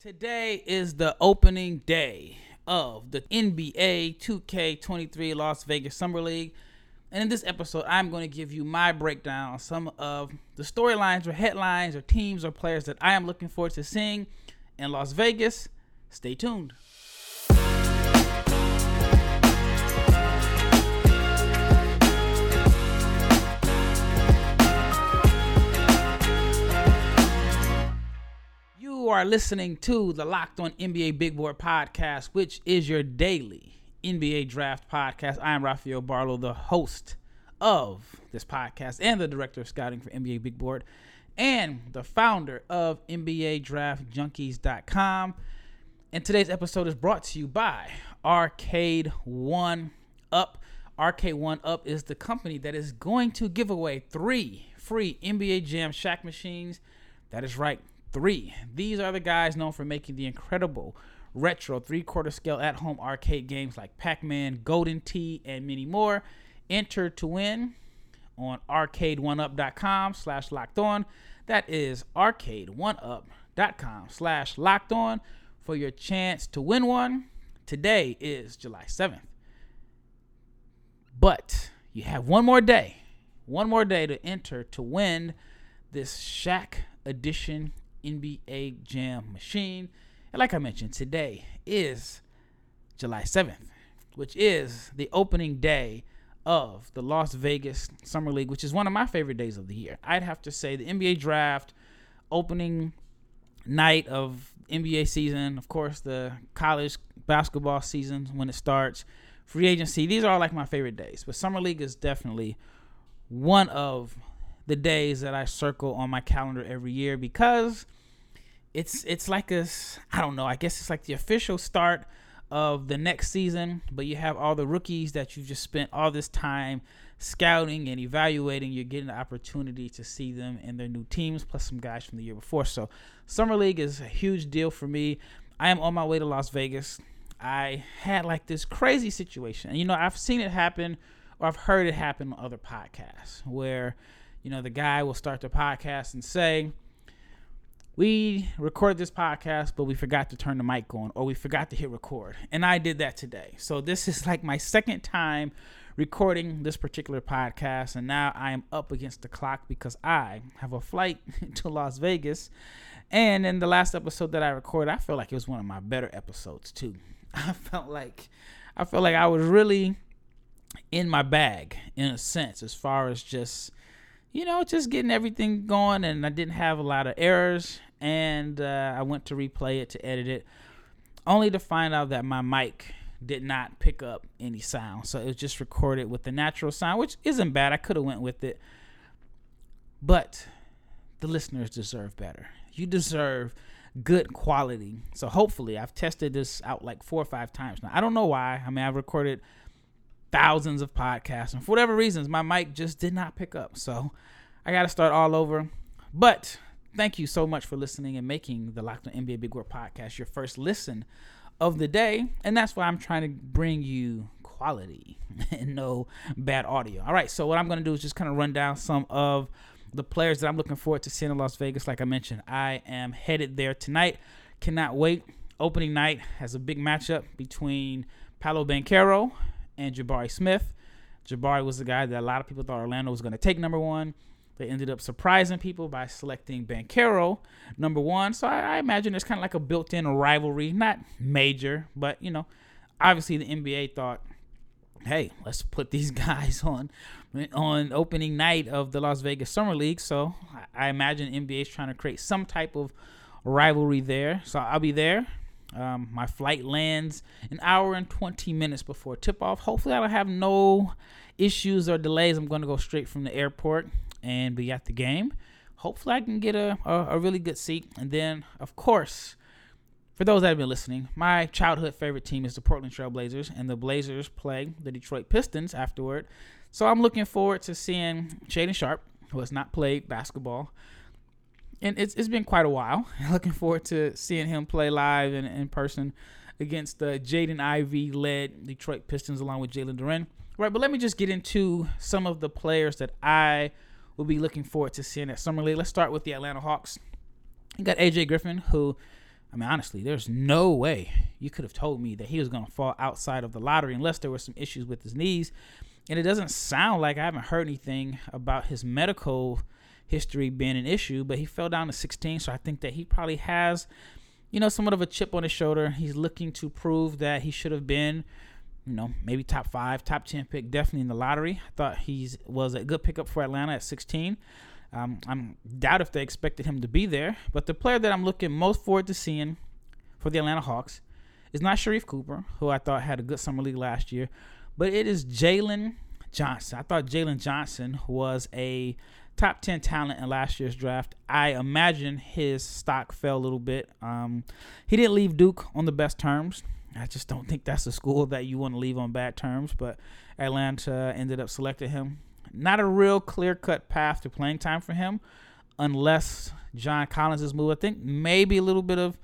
Today is the opening day of the NBA 2K23 Las Vegas Summer League. And in this episode, I'm going to give you my breakdown on some of the storylines or headlines or teams or players that I am looking forward to seeing in Las Vegas. Stay tuned. Are listening to the Locked On NBA Big Board podcast, which is your daily NBA draft podcast. I am Rafael Barlow, the host of this podcast and the director of scouting for NBA Big Board and the founder of NBA Draft Junkies.com. And today's episode is brought to you by Arcade One Up. Arcade One Up is the company that is going to give away three free NBA Jam Shaq machines. That is right, three. These are the guys known for making the incredible retro three quarter scale at home arcade games like Pac Man, Golden Tee, and many more. Enter to win on arcade1up.com slash locked on. That is arcade1up.com slash locked on for your chance to win one. Today is July 7th. But you have one more day, one more day to enter to win this Shaq Edition NBA Jam machine. And like I mentioned, today is July 7th, which is the opening day of the Las Vegas Summer League, which is one of my favorite days of the year. I'd have to say the NBA draft, opening night of NBA season, of course, the college basketball season when it starts, free agency. These are all like my favorite days. But Summer League is definitely one of the days that I circle on my calendar every year because it's it's like a I don't know, I guess it's like the official start of the next season, but you have all the rookies that you've just spent all this time scouting and evaluating. You're getting the opportunity to see them in their new teams, plus some guys from the year before. So, Summer League is a huge deal for me. I am on my way to Las Vegas. I had like this crazy situation. And, you know, I've seen it happen or I've heard it happen on other podcasts where, you know, the guy will start the podcast and say, we recorded this podcast, but we forgot to turn the mic on or we forgot to hit record. And I did that today. So this is like my second time recording this particular podcast. And now I am up against the clock because I have a flight to Las Vegas. And in the last episode that I recorded, I felt like it was one of my better episodes too. I felt like I felt like I was really in my bag in a sense as far as just you know, just getting everything going, and I didn't have a lot of errors and uh, I went to replay it to edit it, only to find out that my mic did not pick up any sound. So it was just recorded with the natural sound, which isn't bad. I could have went with it, but the listeners deserve better. You deserve good quality. So hopefully, I've tested this out like four or five times now. I don't know why. I mean, I've recorded thousands of podcasts, and for whatever reasons, my mic just did not pick up. So I got to start all over. But thank you so much for listening and making the Locked On NBA Big Board podcast your first listen of the day. And that's why I'm trying to bring you quality and no bad audio. All right, so what I'm going to do is just kind of run down some of the players that I'm looking forward to seeing in Las Vegas. Like I mentioned, I am headed there tonight. Cannot wait. Opening night has a big matchup between Paolo Banchero and Jabari Smith. Jabari was the guy that a lot of people thought Orlando was going to take number one. They ended up surprising people by selecting Banchero number one. So I, I imagine there's kind of like a built-in rivalry, not major, but you know, obviously the NBA thought, hey, let's put these guys on on opening night of the Las Vegas Summer League. So I, I imagine NBA is trying to create some type of rivalry there. So I'll be there. Um, my flight lands an hour and 20 minutes before tip off. Hopefully, I don't have no issues or delays. I'm going to go straight from the airport and be at the game. Hopefully, I can get a, a, a really good seat. And then, of course, for those that have been listening, my childhood favorite team is the Portland Trail Blazers, and the Blazers play the Detroit Pistons afterward. So I'm looking forward to seeing Shaedon Sharp, who has not played basketball. And it's, it's been quite a while. looking forward to seeing him play live and in person against the Jaden Ivey led Detroit Pistons along with Jalen Duren. Right, but let me just get into some of the players that I we'll be looking forward to seeing at Summer League. Let's start with the Atlanta Hawks. You got AJ Griffin, who I mean, honestly, there's no way you could have told me that he was going to fall outside of the lottery unless there were some issues with his knees. And it doesn't sound like I haven't heard anything about his medical history being an issue, but he fell down to 16. So I think that he probably has, you know, somewhat of a chip on his shoulder. He's looking to prove that he should have been, you know, maybe top five, top 10 pick, definitely in the lottery. I thought he was a good pickup for Atlanta at 16. Um, I'm doubt if they expected him to be there, but the player that I'm looking most forward to seeing for the Atlanta Hawks is not Sharife Cooper, who I thought had a good summer league last year, but it is Jalen Johnson. I thought Jalen Johnson was a top 10 talent in last year's draft. I imagine his stock fell a little bit. Um, he didn't leave Duke on the best terms. I just don't think that's a school that you want to leave on bad terms, but Atlanta ended up selecting him not a real clear cut path to playing time for him unless John Collins is moved. I think maybe a little bit of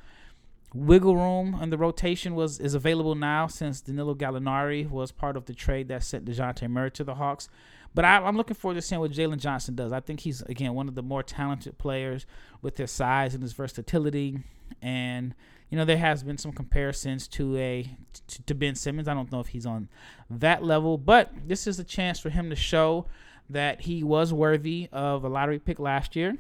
wiggle room in the rotation was is available now since Danilo Gallinari was part of the trade that sent DeJounte Murray to the Hawks. But I, am looking forward to seeing what Jalen Johnson does. I think he's, again, one of the more talented players with his size and his versatility. And, you know, there has been some comparisons to a to, to Ben Simmons. I don't know if he's on that level, but this is a chance for him to show that he was worthy of a lottery pick last year.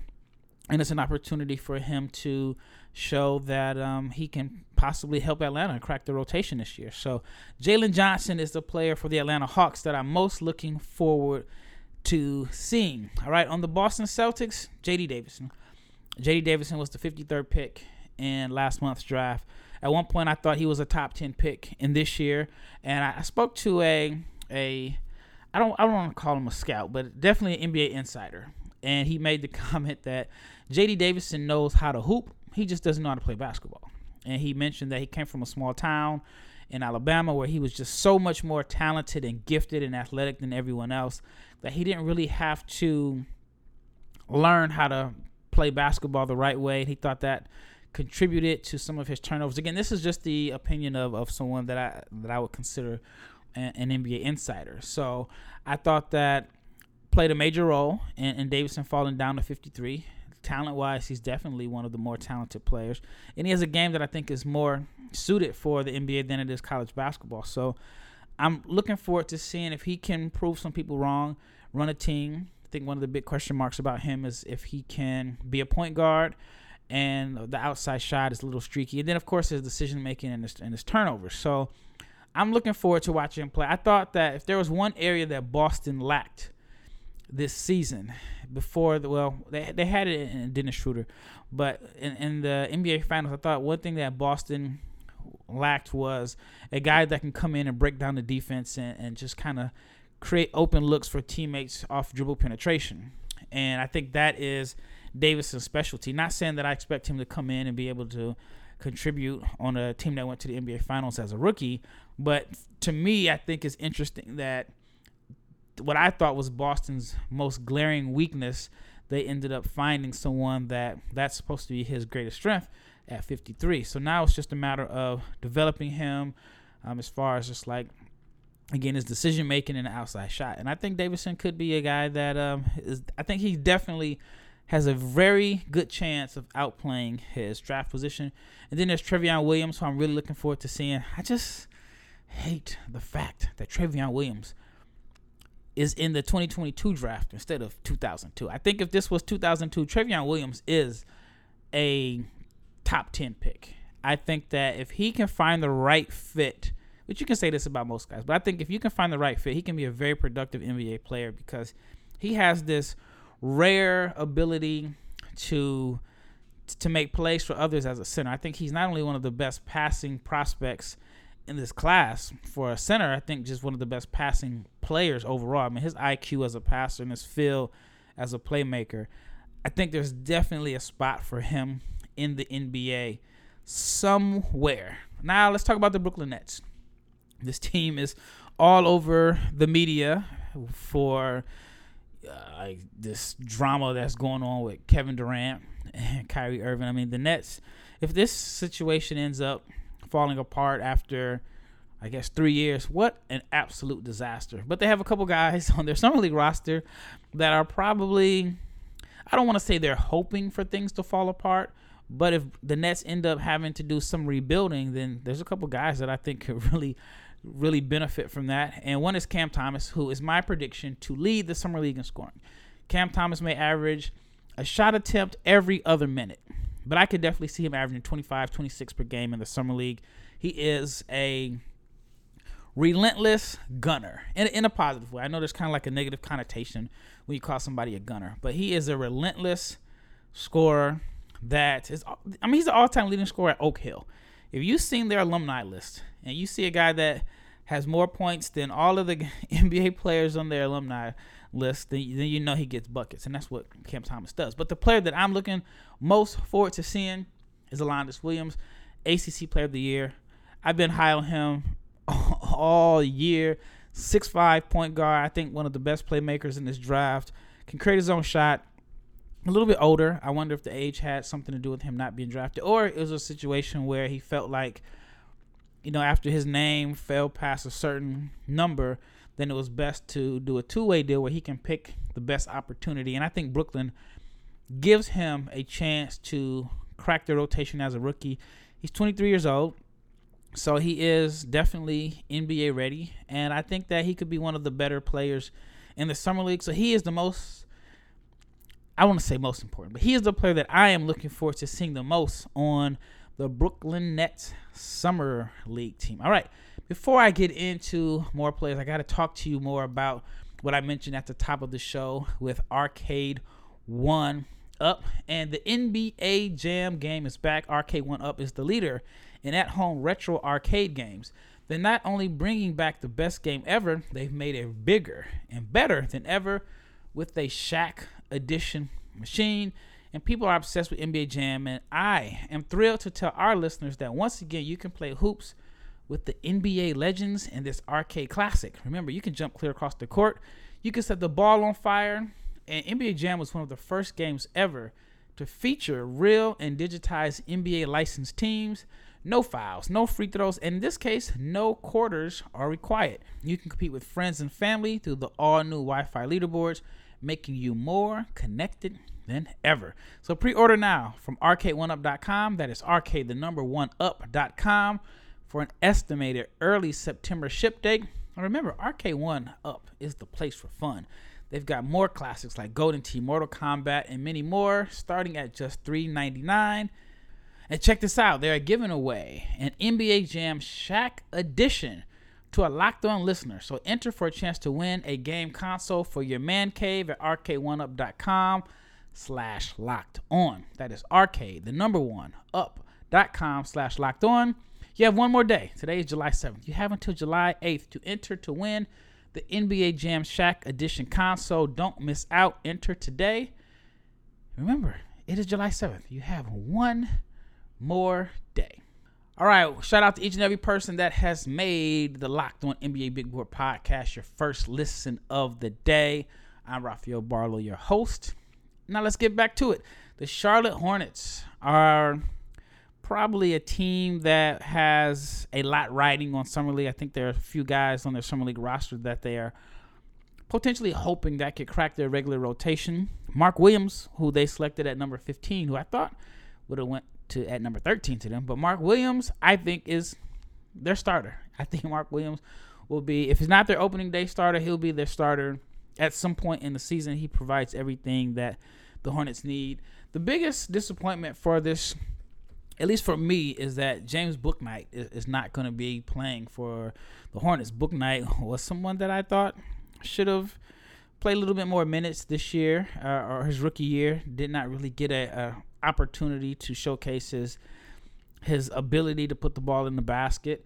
And it's an opportunity for him to show that um, he can possibly help Atlanta crack the rotation this year. So Jalen Johnson is the player for the Atlanta Hawks that I'm most looking forward to seeing. All right, on the Boston Celtics, J.D. Davidson. J.D. Davidson was the 53rd pick in last month's draft. At one point, I thought he was a top 10 pick in this year, and I, I spoke to a a I don't I don't want to call him a scout, but definitely an NBA insider, and he made the comment that J.D. Davidson knows how to hoop he just doesn't know how to play basketball. And he mentioned that he came from a small town in Alabama where he was just so much more talented and gifted and athletic than everyone else that he didn't really have to learn how to play basketball the right way. He thought that contributed to some of his turnovers. Again, this is just the opinion of, of someone that I that I would consider an, an NBA insider. So I thought that played a major role in, in Davidson falling down to 53 talent wise, he's definitely one of the more talented players. And he has a game that I think is more suited for the NBA than it is college basketball. So I'm looking forward to seeing if he can prove some people wrong, run a team. I think one of the big question marks about him is if he can be a point guard and the outside shot is a little streaky. And then, of course, his decision making and his, and his turnovers. So I'm looking forward to watching him play. I thought that if there was one area that Boston lacked this season before the well they they had it in Dennis Schroeder, but in, in the NBA Finals, I thought one thing that Boston lacked was a guy that can come in and break down the defense and, and just kind of create open looks for teammates off dribble penetration. And I think that is Davidson's specialty. Not saying that I expect him to come in and be able to contribute on a team that went to the NBA Finals as a rookie, but to me, I think it's interesting that what I thought was Boston's most glaring weakness, they ended up finding someone that that's supposed to be his greatest strength at 53. So now it's just a matter of developing him um, as far as just like again his decision making and outside shot. And I think Davidson could be a guy that um, is. I think he definitely has a very good chance of outplaying his draft position. And then there's Trevion Williams, who I'm really looking forward to seeing. I just hate the fact that Trevion Williams is in the 2022 draft instead of 2002. I think if this was 2002, Trevion Williams is a top 10 pick. I think that if he can find the right fit, which you can say this about most guys, but I think if you can find the right fit, he can be a very productive NBA player because he has this rare ability to to make plays for others as a center. I think he's not only one of the best passing prospects in this class for a center, I think just one of the best passing players overall. I mean, his IQ as a passer and his feel as a playmaker. I think there's definitely a spot for him in the NBA somewhere. Now let's talk about the Brooklyn Nets. This team is all over the media for uh, this drama that's going on with Kevin Durant and Kyrie Irving. I mean, the Nets. If this situation ends up falling apart after I guess three years. What an absolute disaster. But they have a couple guys on their summer league roster that are probably I don't want to say they're hoping for things to fall apart, But if the Nets end up having to do some rebuilding, then there's a couple guys that I think could really, really benefit from that. And one is Cam Thomas, who is my prediction to lead the summer league in scoring. Cam Thomas may average a shot attempt every other minute, but I could definitely see him averaging 25, 26 per game in the summer league. He is a relentless gunner in, in a positive way. I know there's kind of like a negative connotation when you call somebody a gunner, but he is a relentless scorer that is, I mean, he's the all time leading scorer at Oak Hill. If you've seen their alumni list and you see a guy that has more points than all of the NBA players on their alumni list, then, then you know he gets buckets, and that's what Cam Thomas does. But the player that I'm looking most forward to seeing is Alondes Williams, ACC Player of the Year. I've been high on him all year. Six five point guard. I think one of the best playmakers in this draft. Can create his own shot. A little bit older. I wonder if the age had something to do with him not being drafted, or it was a situation where he felt like, you know, after his name fell past a certain number, then it was best to do a two way deal where he can pick the best opportunity. And I think Brooklyn gives him a chance to crack the rotation as a rookie. He's 23 years old. So he is definitely NBA ready, and I think that he could be one of the better players in the summer league. So he is the most, I want to say most important, but he is the player that I am looking forward to seeing the most on the Brooklyn Nets summer league team. All right, before I get into more players, I got to talk to you more about what I mentioned at the top of the show with Arcade One Up, and the NBA Jam game is back. Arcade One Up is the leader in at home retro arcade games. They're not only bringing back the best game ever, they've made it bigger and better than ever with a Shaq edition machine. And people are obsessed with NBA Jam. And I am thrilled to tell our listeners that once again, you can play hoops with the NBA legends in this arcade classic. Remember, you can jump clear across the court, you can set the ball on fire. And NBA Jam was one of the first games ever to feature real and digitized NBA licensed teams no fouls, no free throws, and in this case, no quarters are required. You can compete with friends and family through the all new Wi Fi leaderboards, making you more connected than ever. So pre order now from arcade1up.com. That is arcade the number one up.com for an estimated early September ship date. And remember, Arcade One Up is the place for fun. They've got more classics like Golden Tee, Mortal Kombat, and many more, starting at just $3.99. And check this out they are giving away an NBA Jam Shaq edition to a locked on listener. So enter for a chance to win a game console for your man cave at arcade1up.com slash locked on. That is arcade, the number one, up.com slash locked on. You have one more day. Today is July 7th. You have until July 8th to enter to win the NBA Jam Shaq Edition console. Don't miss out. Enter today. Remember, it is July 7th. You have one more day. All right, shout out to each and every person that has made the Locked On NBA Big Board podcast your first listen of the day. I'm Rafael Barlow, your host. Now let's get back to it. The Charlotte Hornets are probably a team that has a lot riding on Summer League. I think there are a few guys on their Summer League roster that they are potentially hoping that could crack their regular rotation. Mark Williams, who they selected at number 15, who I thought would have went to at number 13 to them. But Mark Williams, I think, is their starter. I think Mark Williams will be, if he's not their opening day starter, he'll be their starter at some point in the season. He provides everything that the Hornets need. The biggest disappointment for this, at least for me, is that James Bouknight is, is not going to be playing for the Hornets. Bouknight was someone that I thought should have played a little bit more minutes this year uh, or his rookie year. Did not really get a, a opportunity to showcase his his ability to put the ball in the basket.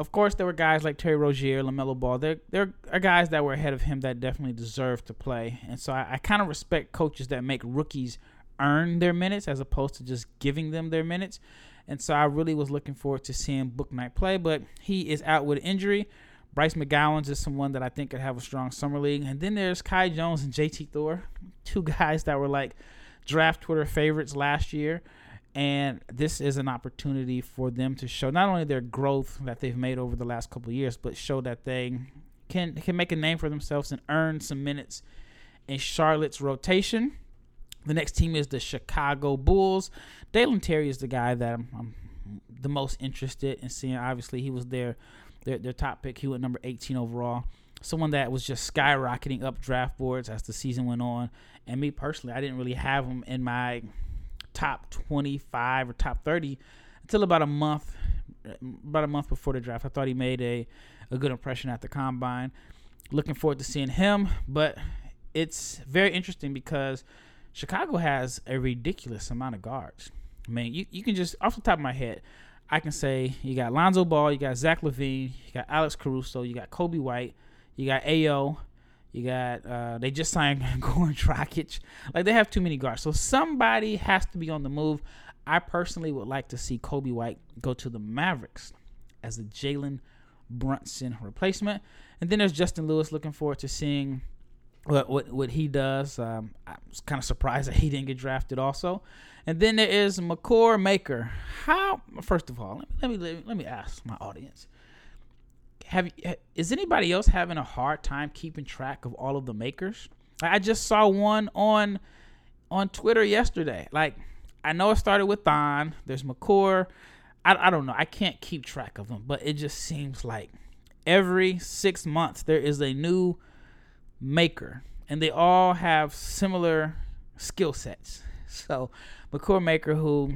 Of course, there were guys like Terry Rozier, LaMelo Ball. There, there are guys that were ahead of him that definitely deserve to play. And so I, I kind of respect coaches that make rookies earn their minutes as opposed to just giving them their minutes. And so I really was looking forward to seeing Bouknight play, but he is out with injury. Bryce McGowens is someone that I think could have a strong summer league. And then there's Kai Jones and JT Thor, two guys that were like – draft Twitter favorites last year. And this is an opportunity for them to show not only their growth that they've made over the last couple years, but show that they can can make a name for themselves and earn some minutes in Charlotte's rotation. The next team is the Chicago Bulls. Dalen Terry is the guy that I'm, I'm the most interested in seeing. Obviously, he was their, their their top pick. He went number 18 overall. Someone that was just skyrocketing up draft boards as the season went on. And me personally, I didn't really have him in my top 25 or top 30 until about a month about a month before the draft. I thought he made a, a good impression at the combine. Looking forward to seeing him, but it's very interesting because Chicago has a ridiculous amount of guards. I mean, you, you can just off the top of my head, I can say you got Lonzo Ball, you got Zach LaVine, you got Alex Caruso, you got Coby White, you got Ayo, you got uh, they just signed Goran Dragic. Like they have too many guards, so somebody has to be on the move. I personally would like to see Coby White go to the Mavericks as a Jalen Brunson replacement, and then there's Justin Lewis. Looking forward to seeing what what, what he does. Um, I was kind of surprised that he didn't get drafted also. And then there is Makur Maker. How? First of all, let me let me let me ask my audience. Have is anybody else having a hard time keeping track of all of the makers? I just saw one on on Twitter yesterday. Like I know it started with Thon. There's Makur. I, I don't know. I can't keep track of them, but it just seems like every six months there is a new maker, and they all have similar skill sets. So, Makur Maker, who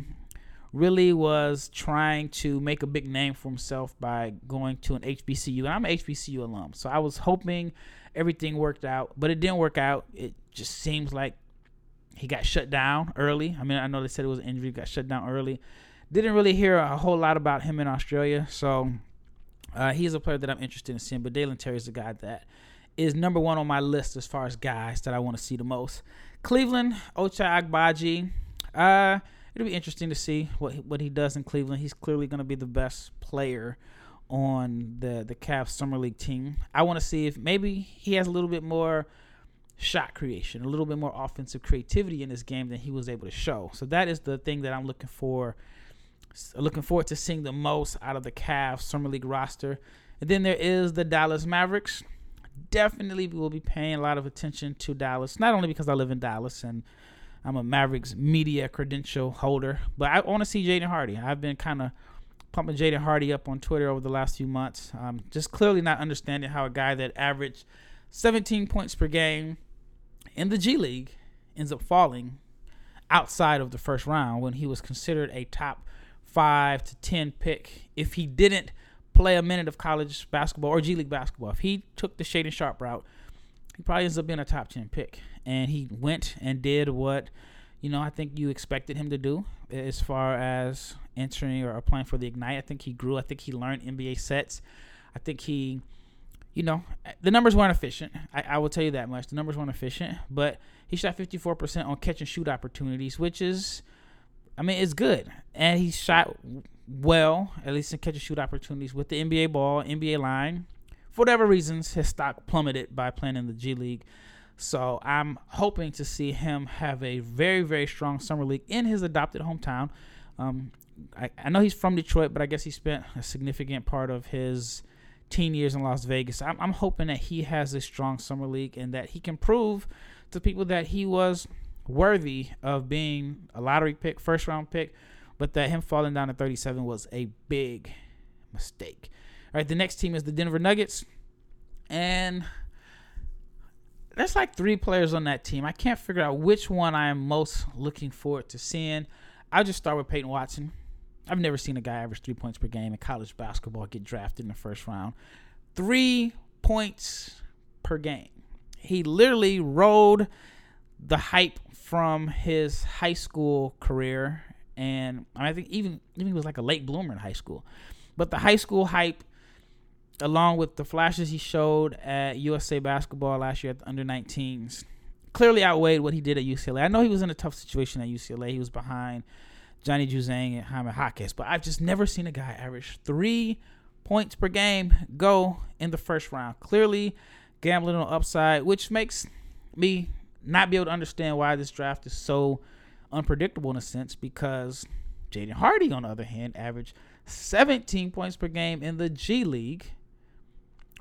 really was trying to make a big name for himself by going to an HBCU, and I'm an HBCU alum, so I was hoping everything worked out, but it didn't work out. It just seems like he got shut down early. I mean, I know they said it was an injury, got shut down early. Didn't really hear a whole lot about him in Australia, so uh, he's a player that I'm interested in seeing. But Dalen Terry is a guy that is number one on my list as far as guys that I want to see the most. Cleveland, Ochai Agbaji. Uh, it'll be interesting to see what what he does in Cleveland. He's clearly going to be the best player on the the Cavs summer league team. I want to see if maybe he has a little bit more shot creation, a little bit more offensive creativity in this game than he was able to show. So that is the thing that I'm looking for. Looking forward to seeing the most out of the Cavs summer league roster. And then there is the Dallas Mavericks definitely we will be paying a lot of attention to Dallas, not only because I live in Dallas and I'm a Mavericks media credential holder, but I want to see Jaden Hardy. I've been kind of pumping Jaden Hardy up on Twitter over the last few months. Um, just clearly not understanding how a guy that averaged 17 points per game in the G League ends up falling outside of the first round when he was considered a top five to 10 pick if he didn't – play a minute of college basketball or G League basketball. If he took the Shaedon Sharp route, he probably ends up being a top 10 pick. And he went and did what, you know, I think you expected him to do as far as entering or applying for the Ignite. I think he grew. I think he learned NBA sets. I think he, you know, the numbers weren't efficient. I, I will tell you that much. The numbers weren't efficient, but he shot 54% on catch and shoot opportunities, which is, I mean, it's good. And he shot well, at least in catch and shoot opportunities with the NBA ball, NBA line. For whatever reasons, his stock plummeted by playing in the G League. So I'm hoping to see him have a very, very strong summer league in his adopted hometown. Um, I, I, know he's from Detroit, but I guess he spent a significant part of his teen years in Las Vegas. I'm, I'm hoping that he has a strong summer league and that he can prove to people that he was worthy of being a lottery pick, first round pick, but that him falling down to 37 was a big mistake. Right, the next team is the Denver Nuggets, and there's like three players on that team. I can't figure out which one I am most looking forward to seeing. I'll just start with Peyton Watson. I've never seen a guy average three points per game in college basketball get drafted in the first round. Three points per game. He literally rode the hype from his high school career and I think even even he was like a late bloomer in high school. But the high school hype, along with the flashes he showed at USA basketball last year at the under 19s, clearly outweighed what he did at UCLA. I know he was in a tough situation at UCLA. He was behind Johnny Juzang and Jaime Jaquez, but I've just never seen a guy average three points per game go in the first round. Clearly gambling on upside, which makes me not be able to understand why this draft is so unpredictable in a sense because Jaden Hardy, on the other hand, averaged 17 points per game in the G League,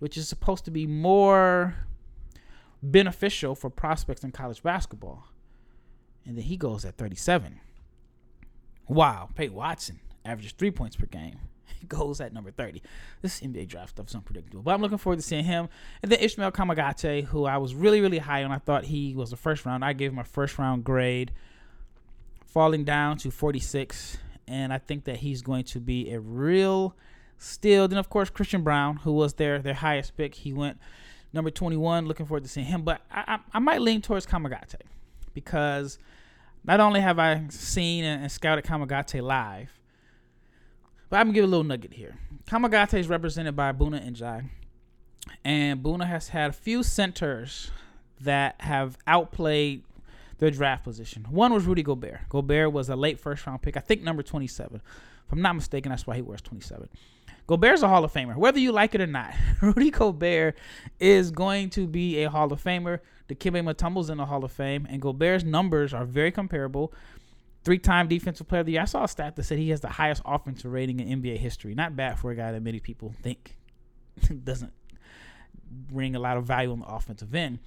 which is supposed to be more beneficial for prospects in college basketball. And then he goes at 37. Wow. Peyton Watson averages three points per game. He goes at number 30. This NBA draft stuff is unpredictable. But I'm looking forward to seeing him. And then Ismael Kamagate, who I was really, really high on. I thought he was the first round. I gave him a first round grade, falling down to 46. And I think that he's going to be a real steal. Then, of course, Christian Braun, who was their, their highest pick. He went number 21. Looking forward to seeing him. But I, I, I might lean towards Kamagate because not only have I seen and, and scouted Kamagate live, but I'm gonna give a little nugget here. Kamagate is represented by Bouna Ndiaye, and Bouna has had a few centers that have outplayed their draft position. One was Rudy Gobert. Gobert was a late first round pick, I think number 27. If I'm not mistaken, that's why he wears 27. Gobert's a Hall of Famer, whether you like it or not. Rudy Gobert is going to be a Hall of Famer. The Dikembe Mutombo's in the Hall of Fame, and Gobert's numbers are very comparable. Three-time Defensive Player of the Year. I saw a stat that said he has the highest offensive rating in NBA history. Not bad for a guy that many people think doesn't bring a lot of value on the offensive end.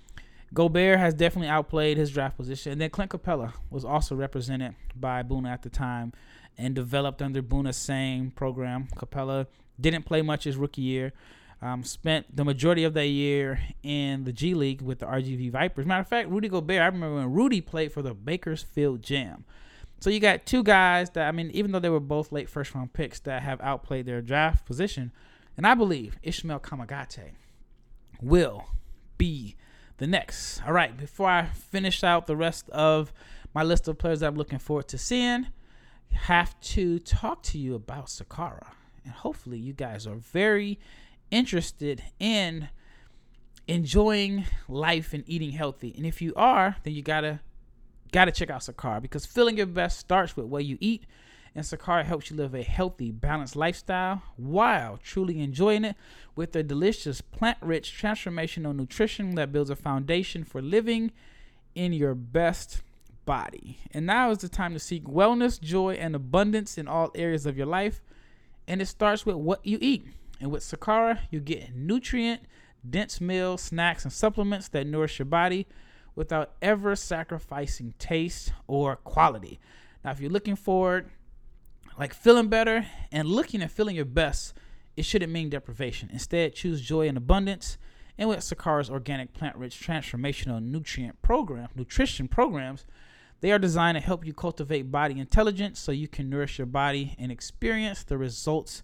Gobert has definitely outplayed his draft position. And then Clint Capela was also represented by Bouna at the time and developed under Bouna's same program. Capela didn't play much his rookie year. Um, spent the majority of that year in the G League with the RGV Vipers. Matter of fact, Rudy Gobert, I remember when Rudy played for the Bakersfield Jam. So you got two guys that, I mean, even though they were both late first round picks, that have outplayed their draft position. And I believe Ismael Kamagate will be the next. All right, before I finish out the rest of my list of players I'm looking forward to seeing, have to talk to you about Sakara. And hopefully you guys are very interested in enjoying life and eating healthy. And if you are, then you gotta gotta check out Sakara because feeling your best starts with what you eat. And Sakara helps you live a healthy, balanced lifestyle while truly enjoying it with their delicious, plant rich, transformational nutrition that builds a foundation for living in your best body. And now is the time to seek wellness, joy, and abundance in all areas of your life. And it starts with what you eat. And with Sakara, you get nutrient dense meals, snacks, and supplements that nourish your body without ever sacrificing taste or quality. Now, if you're looking forward, like feeling better and looking and feeling your best, it shouldn't mean deprivation. Instead, choose joy and abundance. And with Sakara's organic plant-rich transformational nutrient program, nutrition programs, they are designed to help you cultivate body intelligence so you can nourish your body and experience the results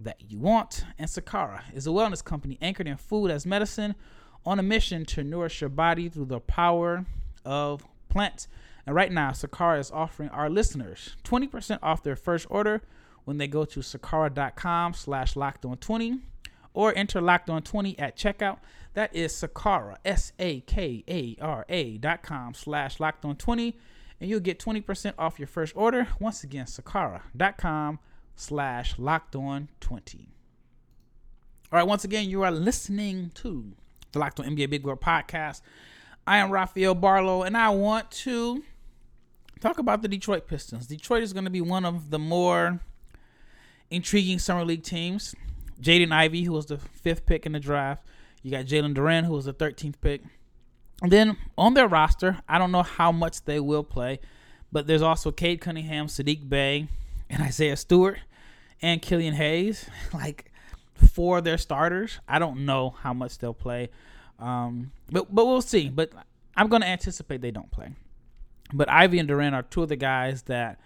that you want. And Sakara is a wellness company anchored in food as medicine on a mission to nourish your body through the power of plants. And right now, Sakara is offering our listeners 20% off their first order when they go to sakara.com slash locked on 20 or enter locked on 20 at checkout. That is Sakara, S A K A R A dot com slash locked on 20, and you'll get 20% off your first order. Once again, Sakara.com slash locked on 20. All right, once again, you are listening to the Locked on NBA Big Board podcast. I am Rafael Barlow, and I want to talk about the Detroit Pistons. Detroit is going to be one of the more intriguing summer league teams. Jaden Ivey, who was the fifth pick in the draft. You got Jalen Duren, who was the 13th pick. And then on their roster, I don't know how much they will play, but there's also Cade Cunningham, Saddiq Bey, and Isaiah Stewart, and Killian Hayes. Like for their starters, I don't know how much they'll play, um, but but we'll see. But I'm going to anticipate they don't play. But Ivey and Duren are two of the guys that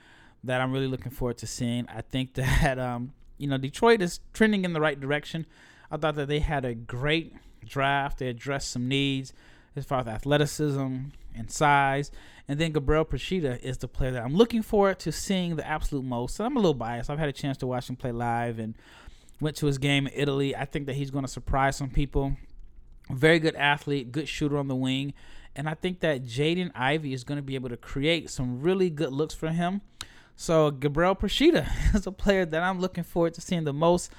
that I'm really looking forward to seeing. I think that um, you know Detroit is trending in the right direction. I thought that they had a great draft. They addressed some needs as far as athleticism and size. And then Gabriel Procida is the player that I'm looking forward to seeing the absolute most. And I'm a little biased. I've had a chance to watch him play live and went to his game in Italy. I think that he's going to surprise some people. Very good athlete, good shooter on the wing. And I think that Jaden Ivey is going to be able to create some really good looks for him. So Gabriel Procida is a player that I'm looking forward to seeing the most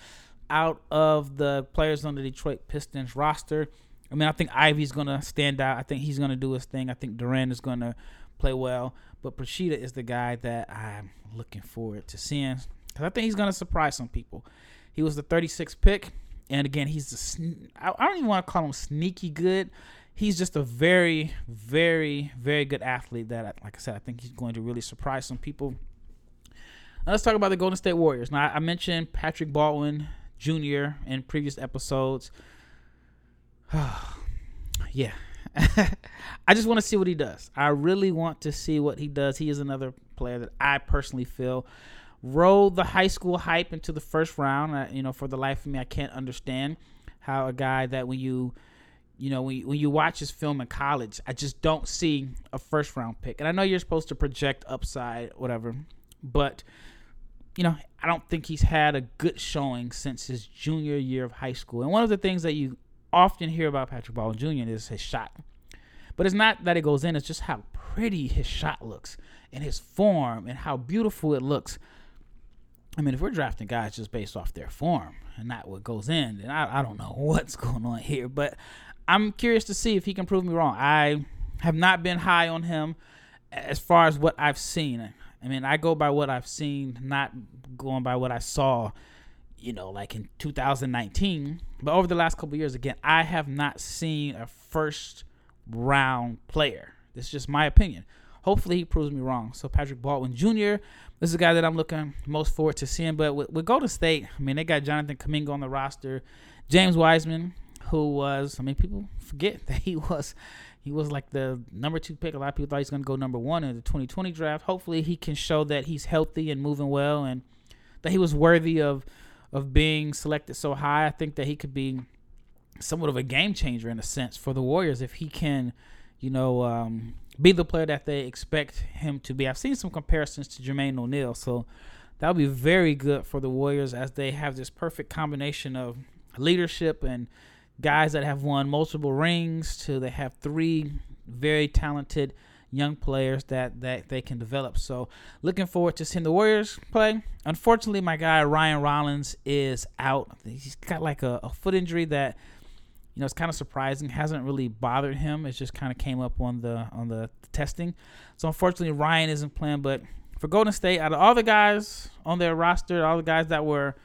out of the players on the Detroit Pistons roster. I mean, I think Ivey's going to stand out. I think he's going to do his thing. I think Duren is going to play well. But Procida is the guy that I'm looking forward to seeing because I think he's going to surprise some people. He was the 36th pick. And again, he's the, I don't even want to call him sneaky good. He's just a very, very, very good athlete. That, like I said, I think he's going to really surprise some people. Now let's talk about the Golden State Warriors. Now I mentioned Patrick Baldwin Jr. in previous episodes. yeah. I just want to see what he does. I really want to see what he does. He is another player that I personally feel rode the high school hype into the first round. Uh, you know, for the life of me, I can't understand how a guy that when you, you know, when you, when you watch his film in college, I just don't see a first round pick. And I know you're supposed to project upside, whatever, but you know, I don't think he's had a good showing since his junior year of high school. And one of the things that you often hear about Patrick Baldwin Jr. is his shot. But it's not that it goes in, it's just how pretty his shot looks and his form and how beautiful it looks. I mean, if we're drafting guys just based off their form and not what goes in, then I, I don't know what's going on here. But I'm curious to see if he can prove me wrong. I have not been high on him as far as what I've seen. I mean, I go by what I've seen, not going by what I saw, you know, like in 2019. But over the last couple years, again, I have not seen a first round player. This is just my opinion. Hopefully, he proves me wrong. So, Patrick Baldwin Jr., this is a guy that I'm looking most forward to seeing. But with, with Golden State, I mean, they got Jonathan Kuminga on the roster, James Wiseman, who was, I mean, people forget that he was he was like the number two pick. A lot of people thought he's going to go number one in the 2020 draft. Hopefully, he can show that he's healthy and moving well, and that he was worthy of of being selected so high. I think that he could be somewhat of a game changer in a sense for the Warriors if he can, you know, um, be the player that they expect him to be. I've seen some comparisons to Jermaine O'Neal, so that would be very good for the Warriors as they have this perfect combination of leadership and guys that have won multiple rings to they have three very talented young players that that they can develop. So looking forward to seeing the Warriors play. Unfortunately, my guy Ryan Rollins is out. He's got like a, a foot injury that you know it's kind of surprising. Hasn't really bothered him. It just kind of came up on the on the testing. So unfortunately, Ryan isn't playing. But for Golden State, out of all the guys on their roster, all the guys that were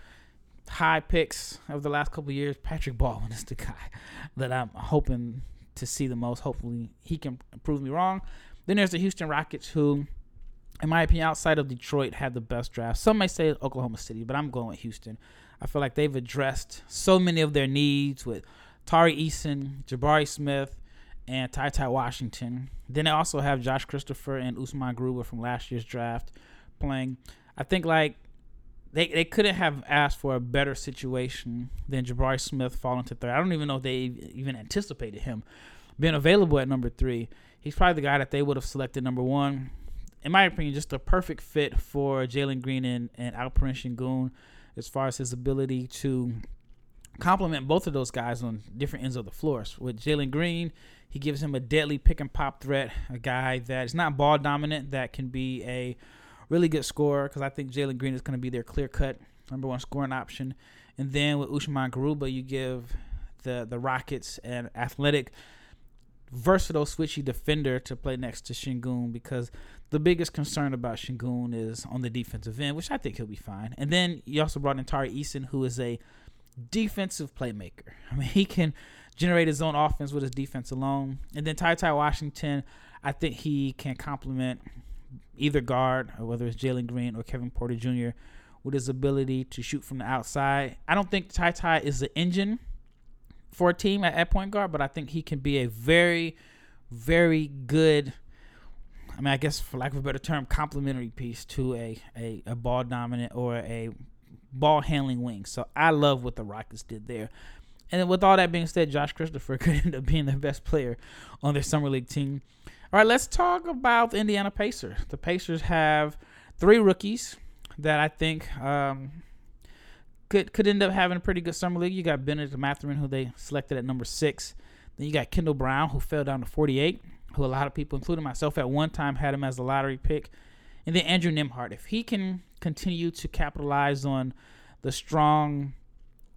high picks of the last couple years, Patrick Baldwin is the guy that I'm hoping to see the most. Hopefully, he can prove me wrong. Then there's the Houston Rockets, who, in my opinion, outside of Detroit, had the best draft. Some may say Oklahoma City, but I'm going with Houston. I feel like they've addressed so many of their needs with Tari Eason, Jabari Smith, and Ty Ty Washington. Then they also have Josh Christopher and Usman Garuba from last year's draft playing. I think like they they couldn't have asked for a better situation than Jabari Smith falling to third. I don't even know if they even anticipated him being available at number three. He's probably the guy that they would have selected number one. In my opinion, just a perfect fit for Jalen Green and, and Alperen Sengun as far as his ability to complement both of those guys on different ends of the floors. With Jalen Green, he gives him a deadly pick and pop threat, a guy that is not ball dominant, that can be a really good scorer because I think Jalen Green is going to be their clear cut number one scoring option. And then with Usman Garuba, you give the the Rockets an athletic, versatile, switchy defender to play next to Sengun because the biggest concern about Sengun is on the defensive end, which I think he'll be fine. And then you also brought in Tari Eason, who is a defensive playmaker. I mean, he can generate his own offense with his defense alone. And then Ty Ty Washington, I think he can complement either guard, or whether it's Jalen Green or Kevin Porter Jr., with his ability to shoot from the outside. I don't think Ty Ty is the engine for a team at, at point guard, but I think he can be a very, very good. I mean, I guess for lack of a better term, complementary piece to a, a, a ball dominant or a ball handling wing. So I love what the Rockets did there. And with all that being said, Josh Christopher could end up being the best player on their summer league team. All right, let's talk about the Indiana Pacers. The Pacers have three rookies that I think um, could could end up having a pretty good summer league. You got Bennedict Mathurin, who they selected at number six. Then you got Kendall Brown, who fell down to 48, who a lot of people, including myself, at one time had him as a lottery pick. And then Andrew Nembhard, If he can continue to capitalize on the strong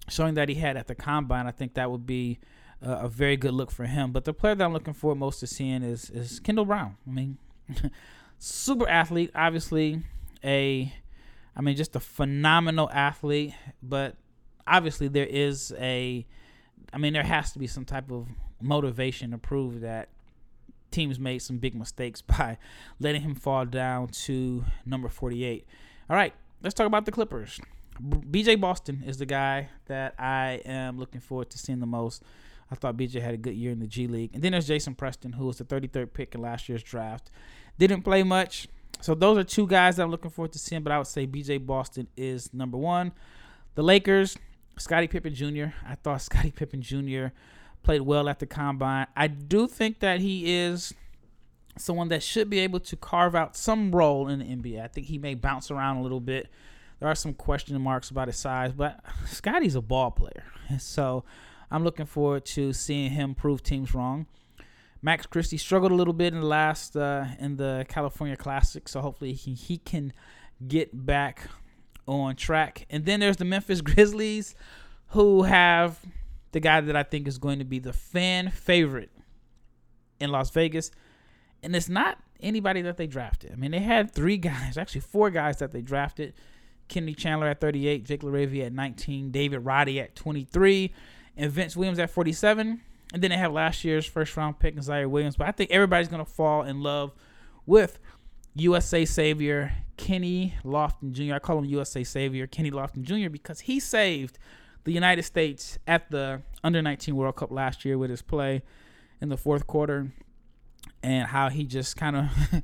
showing that he had at the combine, I think that would be uh, a very good look for him. But the player that I'm looking forward most to seeing is is Kendall Brown. I mean, super athlete, obviously a, I mean, just a phenomenal athlete. But obviously there is a, I mean, there has to be some type of motivation to prove that teams made some big mistakes by letting him fall down to number 48. All right, let's talk about the Clippers. BJ Boston is the guy that I am looking forward to seeing the most. I thought BJ had a good year in the G League. And then there's Jason Preston, who was the 33rd pick in last year's draft. Didn't play much. So those are two guys that I'm looking forward to seeing, but I would say BJ Boston is number one. The Lakers, Scottie Pippen Jr. I thought Scottie Pippen Jr. played well at the combine. I do think that he is someone that should be able to carve out some role in the NBA. I think he may bounce around a little bit. There are some question marks about his size, but Scottie's a ball player. So I'm looking forward to seeing him prove teams wrong. Max Christie struggled a little bit in the last uh, in the California Classic, so hopefully he, he can get back on track. And then there's the Memphis Grizzlies, who have the guy that I think is going to be the fan favorite in Las Vegas, and it's not anybody that they drafted. I mean, they had three guys, actually four guys that they drafted. Kennedy Chandler at 38, Jake LaRavia at 19, David Roddy at 23, and Vince Williams at 47. And then they have last year's first round pick, Ziaire Williams. But I think everybody's going to fall in love with USA Savior Kenny Lofton Jr. I call him USA Savior Kenny Lofton Jr. because he saved the United States at the Under 19 World Cup last year with his play in the fourth quarter and how he just kind of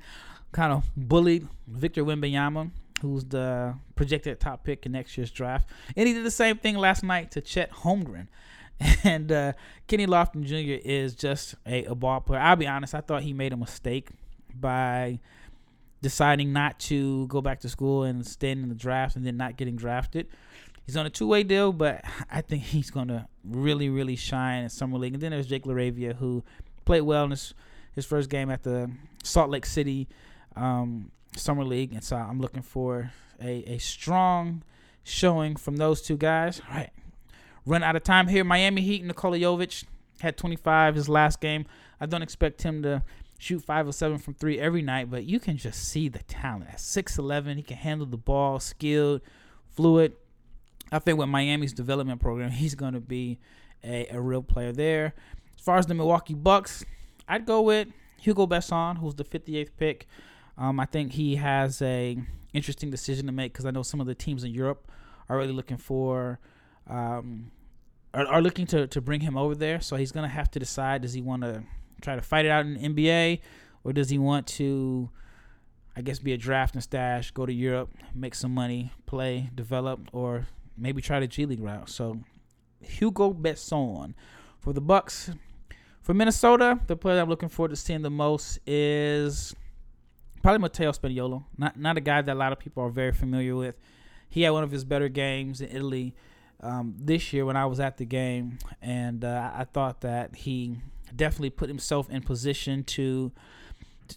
kind of bullied Victor Wembanyama, who's the projected top pick in next year's draft. And he did the same thing last night to Chet Holmgren. And uh, Kenny Lofton Jr. is just a, a ball player. I'll be honest, I thought he made a mistake by deciding not to go back to school and staying in the draft and then not getting drafted. He's on a two way deal, but I think he's going to really, really shine in Summer League. And then there's Jake LaRavia, who played well in his, his first game at the Salt Lake City um, Summer League. And so I'm looking for a, a strong showing from those two guys. All right run out of time here. Miami Heat, Nikola Jovic had 25 his last game. I don't expect him to shoot five or seven from three every night, but you can just see the talent. At 6'11, he can handle the ball, skilled, fluid. I think with Miami's development program, he's going to be a, a real player there. As far as the Milwaukee Bucks, I'd go with Hugo Besson, who's the 58th pick. Um, I think he has a interesting decision to make because I know some of the teams in Europe are really looking for um, are, are looking to, to bring him over there. So he's going to have to decide does he want to try to fight it out in the NBA or does he want to, I guess, be a draft and stash, go to Europe, make some money, play, develop, or maybe try the G League route. So Hugo Besson for the Bucks. For Minnesota, the player I'm looking forward to seeing the most is probably Matteo Spagnolo. Not not a guy that a lot of people are very familiar with. He had one of his better games in Italy um, this year when I was at the game, and uh, I thought that he definitely put himself in position to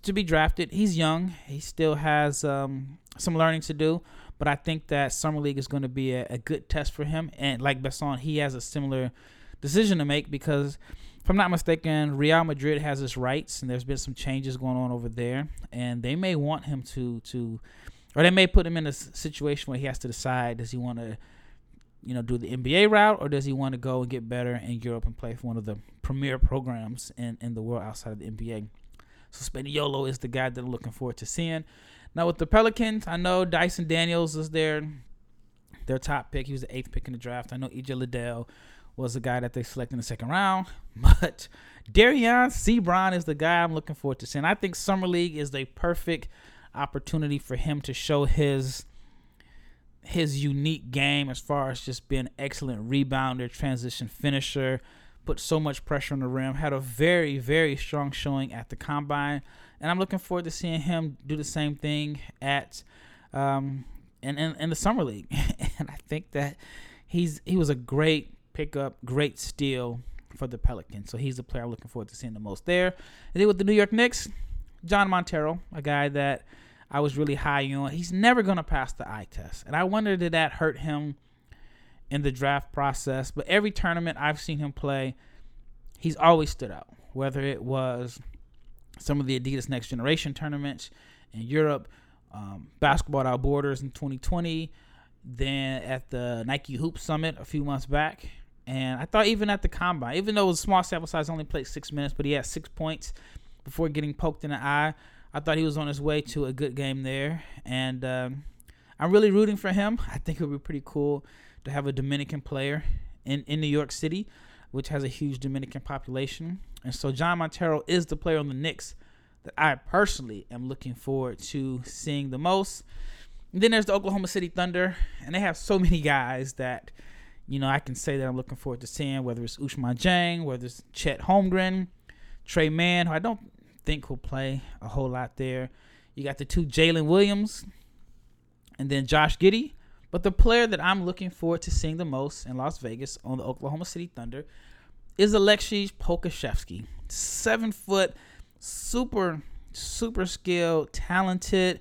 to be drafted. He's young; he still has um, some learning to do, but I think that summer league is going to be a, a, good test for him. And like Besson, he has a similar decision to make because, if I'm not mistaken, Real Madrid has his rights, and there's been some changes going on over there, and they may want him to to, or they may put him in a situation where he has to decide: does he want to you know, do the NBA route, or does he want to go and get better in Europe and play for one of the premier programs in, in the world outside of the NBA? So Spagnolo is the guy that I'm looking forward to seeing. Now with the Pelicans, I know Dyson Daniels is their their top pick. He was the eighth pick in the draft. I know EJ Liddell was the guy that they selected in the second round, but Dereon Seabron is the guy I'm looking forward to seeing. I think Summer League is the perfect opportunity for him to show his his unique game as far as just being excellent rebounder, transition finisher, put so much pressure on the rim, had a very, very strong showing at the combine. And I'm looking forward to seeing him do the same thing at um in, in, in the summer league. and I think that he's he was a great pickup, great steal for the Pelicans. So he's the player I'm looking forward to seeing the most there. And then with the New York Knicks, John Montero, a guy that I was really high on. He's never going to pass the eye test. And I wonder did that hurt him in the draft process. But every tournament I've seen him play, he's always stood out. Whether it was some of the Adidas Next Generation tournaments in Europe, um, Basketball Without Borders in 2020, then at the Nike Hoop Summit a few months back, And I thought even at the combine, even though it was a small sample size, only played six minutes, but he had six points before getting poked in the eye. I thought he was on his way to a good game there, and um, I'm really rooting for him. I think it would be pretty cool to have a Dominican player in, in New York City, which has a huge Dominican population. And so John Montero is the player on the Knicks that I personally am looking forward to seeing the most. And then there's the Oklahoma City Thunder, and they have so many guys that, you know, I can say that I'm looking forward to seeing, whether it's Ousmane Dieng, whether it's Chet Holmgren, Tre Mann, who I don't think will play a whole lot there. You got the two Jalen Williams, and then Josh Giddey. But the player that I'm looking forward to seeing the most in Las Vegas on the Oklahoma City Thunder is Aleksej Pokusevski. Seven foot, super, super skilled, talented.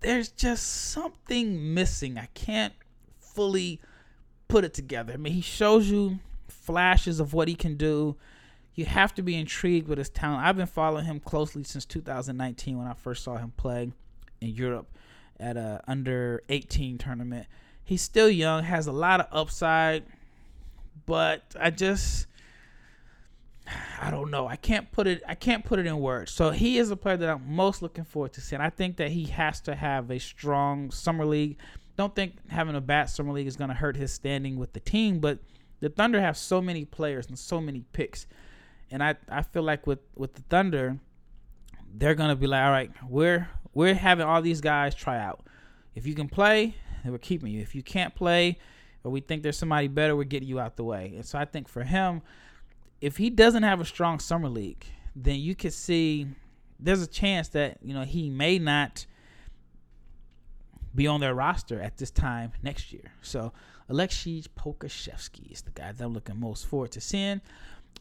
There's just something missing. I can't fully put it together. I mean, he shows you flashes of what he can do. You have to be intrigued with his talent. I've been following him closely since 2019 when I first saw him play in Europe at a under 18 tournament. He's still young, has a lot of upside, but I just I don't know. I can't put it I can't put it in words. So he is a player that I'm most looking forward to seeing. I think that he has to have a strong summer league. Don't think having a bad summer league is going to hurt his standing with the team, but the Thunder have so many players and so many picks. And I, I feel like with, with the Thunder, they're gonna be like, all right, we're we're having all these guys try out. If you can play, then we're keeping you. If you can't play, or we think there's somebody better, we're getting you out the way. And so I think for him, if he doesn't have a strong summer league, then you could see there's a chance that you know he may not be on their roster at this time next year. So Aleksej Pokusevski is the guy that I'm looking most forward to seeing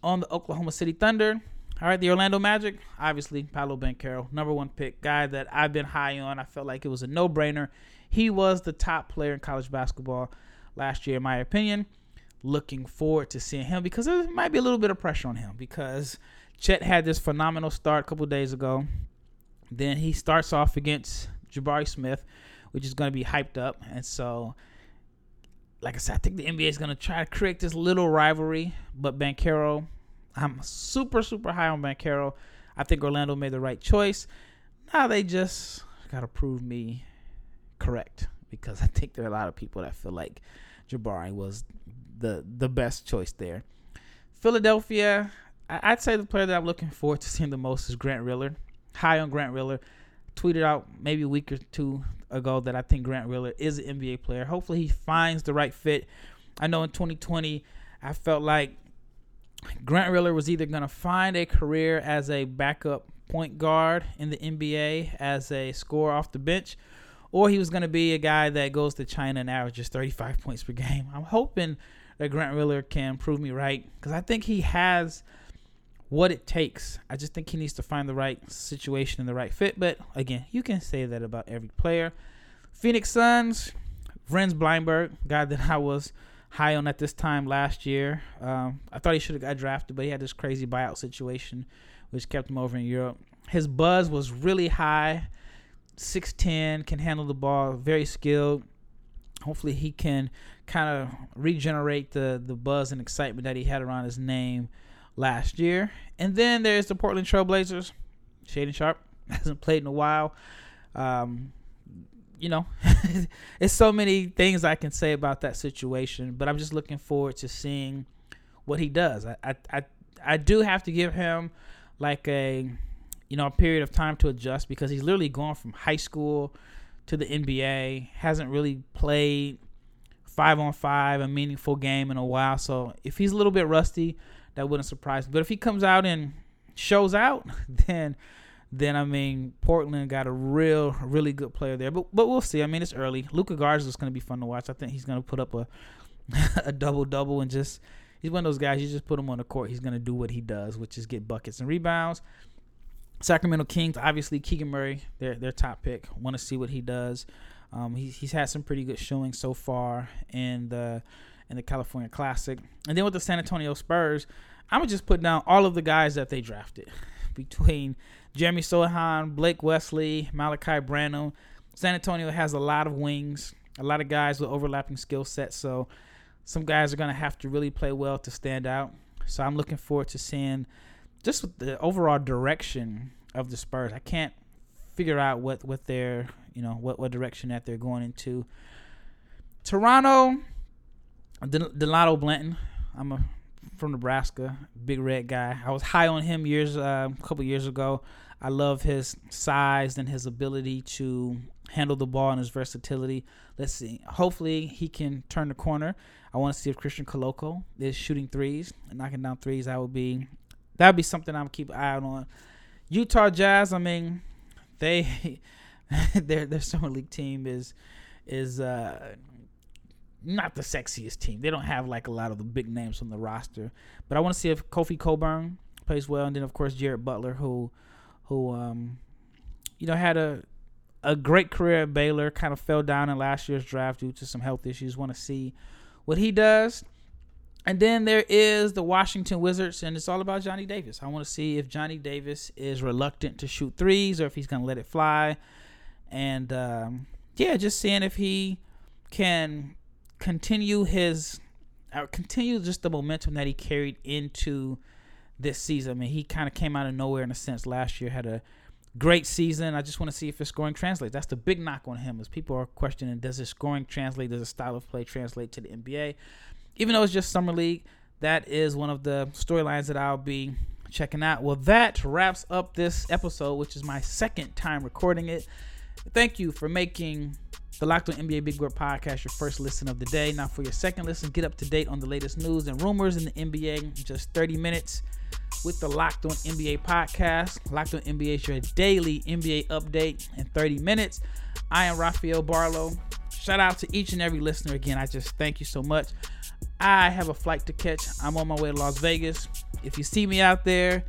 on the Oklahoma City Thunder. All right, the Orlando Magic, obviously Paolo Banchero, number one pick, guy that I've been high on. I felt like it was a no-brainer. He was the top player in college basketball last year, in my opinion. Looking forward to seeing him because there might be a little bit of pressure on him because Chet had this phenomenal start a couple days ago. Then he starts off against Jabari Smith, which is going to be hyped up, and so like I said, I think the NBA is going to try to create this little rivalry, but Banchero I'm super, super high on Banchero. I think Orlando made the right choice. Now they just got to prove me correct because I think there are a lot of people that feel like Jabari was the the best choice there. Philadelphia, I'd say the player that I'm looking forward to seeing the most is Grant Riller. High on Grant Riller. Tweeted out maybe a week or two ago that I think Grant Riller is an NBA player. Hopefully he finds the right fit. I know in 2020 I felt like Grant Riller was either going to find a career as a backup point guard in the NBA as a scorer off the bench, or he was going to be a guy that goes to China and averages 35 points per game. I'm hoping that Grant Riller can prove me right because I think he has what it takes. I just think he needs to find the right situation and the right fit. But again, you can say that about every player. Phoenix Suns, Vrenz Bleijenbergh, guy that I was high on at this time last year. Um, I thought he should have got drafted, but he had this crazy buyout situation, which kept him over in Europe. His buzz was really high. 6'10, can handle the ball, very skilled. Hopefully, he can kind of regenerate the, the buzz and excitement that he had around his name last year. And then there's the Portland Trailblazers. Shaedon Sharpe hasn't played in a while. Um, you know, it's so many things I can say about that situation, but I'm just looking forward to seeing what he does. I, I, I, I do have to give him like a, you know, a period of time to adjust because he's literally gone from high school to the NBA. Hasn't really played five on five, a meaningful game in a while. So if he's a little bit rusty, that wouldn't surprise me. But if he comes out and shows out, then then I mean Portland got a real, really good player there. But but we'll see. I mean it's early. Luka Garza is going to be fun to watch. I think he's going to put up a a double double and just he's one of those guys. You just put him on the court, he's going to do what he does, which is get buckets and rebounds. Sacramento Kings, obviously Keegan Murray, their their top pick. Want to see what he does. Um, he's he's had some pretty good showing so far in the in the California Classic, and then with the San Antonio Spurs, I'm gonna just put down all of the guys that they drafted between Jeremy Sochan, Blake Wesley, Malachi Branham. San Antonio has a lot of wings, a lot of guys with overlapping skill sets. So some guys are to have to really play well to stand out. So I'm looking forward to seeing just the overall direction of the Spurs. I can't figure out what what their you know what what direction that they're going into. Toronto, Dalano Banton. I'm a from Nebraska, big red guy. I was high on him years uh, a couple years ago. I love his size and his ability to handle the ball and his versatility. Let's see. Hopefully he can turn the corner. I want to see if Christian Koloko is shooting threes and knocking down threes. That would be that would be something I'm keep an eye on. Utah Jazz. I mean, they their their summer league team is is uh, not the sexiest team. They don't have like a lot of the big names on the roster. But I want to see if Kofi Cockburn plays well, and then of course Jared Butler, who who um, you know had a a great career at Baylor, kind of fell down in last year's draft due to some health issues. Want to see what he does. And then there is the Washington Wizards, and it's all about Johnny Davis. I want to see if Johnny Davis is reluctant to shoot threes or if he's going to let it fly. And um, yeah, just seeing if he can continue his, uh, continue just the momentum that he carried into this season. I mean, he kind of came out of nowhere in a sense last year, had a great season. I just want to see if his scoring translates. That's the big knock on him, is people are questioning does his scoring translate, does his style of play translate to the NBA? Even though it's just summer league, that is one of the storylines that I'll be checking out. Well, that wraps up this episode, which is my second time recording it. Thank you for making the Locked On NBA Big Board podcast your first listen of the day. Now, for your second listen, get up to date on the latest news and rumors in the NBA in just 30 minutes with the Locked On NBA podcast. Locked On NBA is your daily NBA update in 30 minutes. I am Rafael Barlowe. Shout out to each and every listener again. I just thank you so much. I have a flight to catch. I'm on my way to Las Vegas. If you see me out there,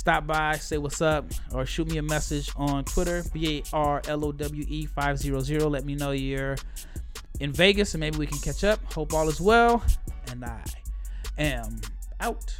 stop by, say what's up, or shoot me a message on Twitter, B A R L O W E 500. Let me know you're in Vegas and maybe we can catch up. Hope all is well. And I am out.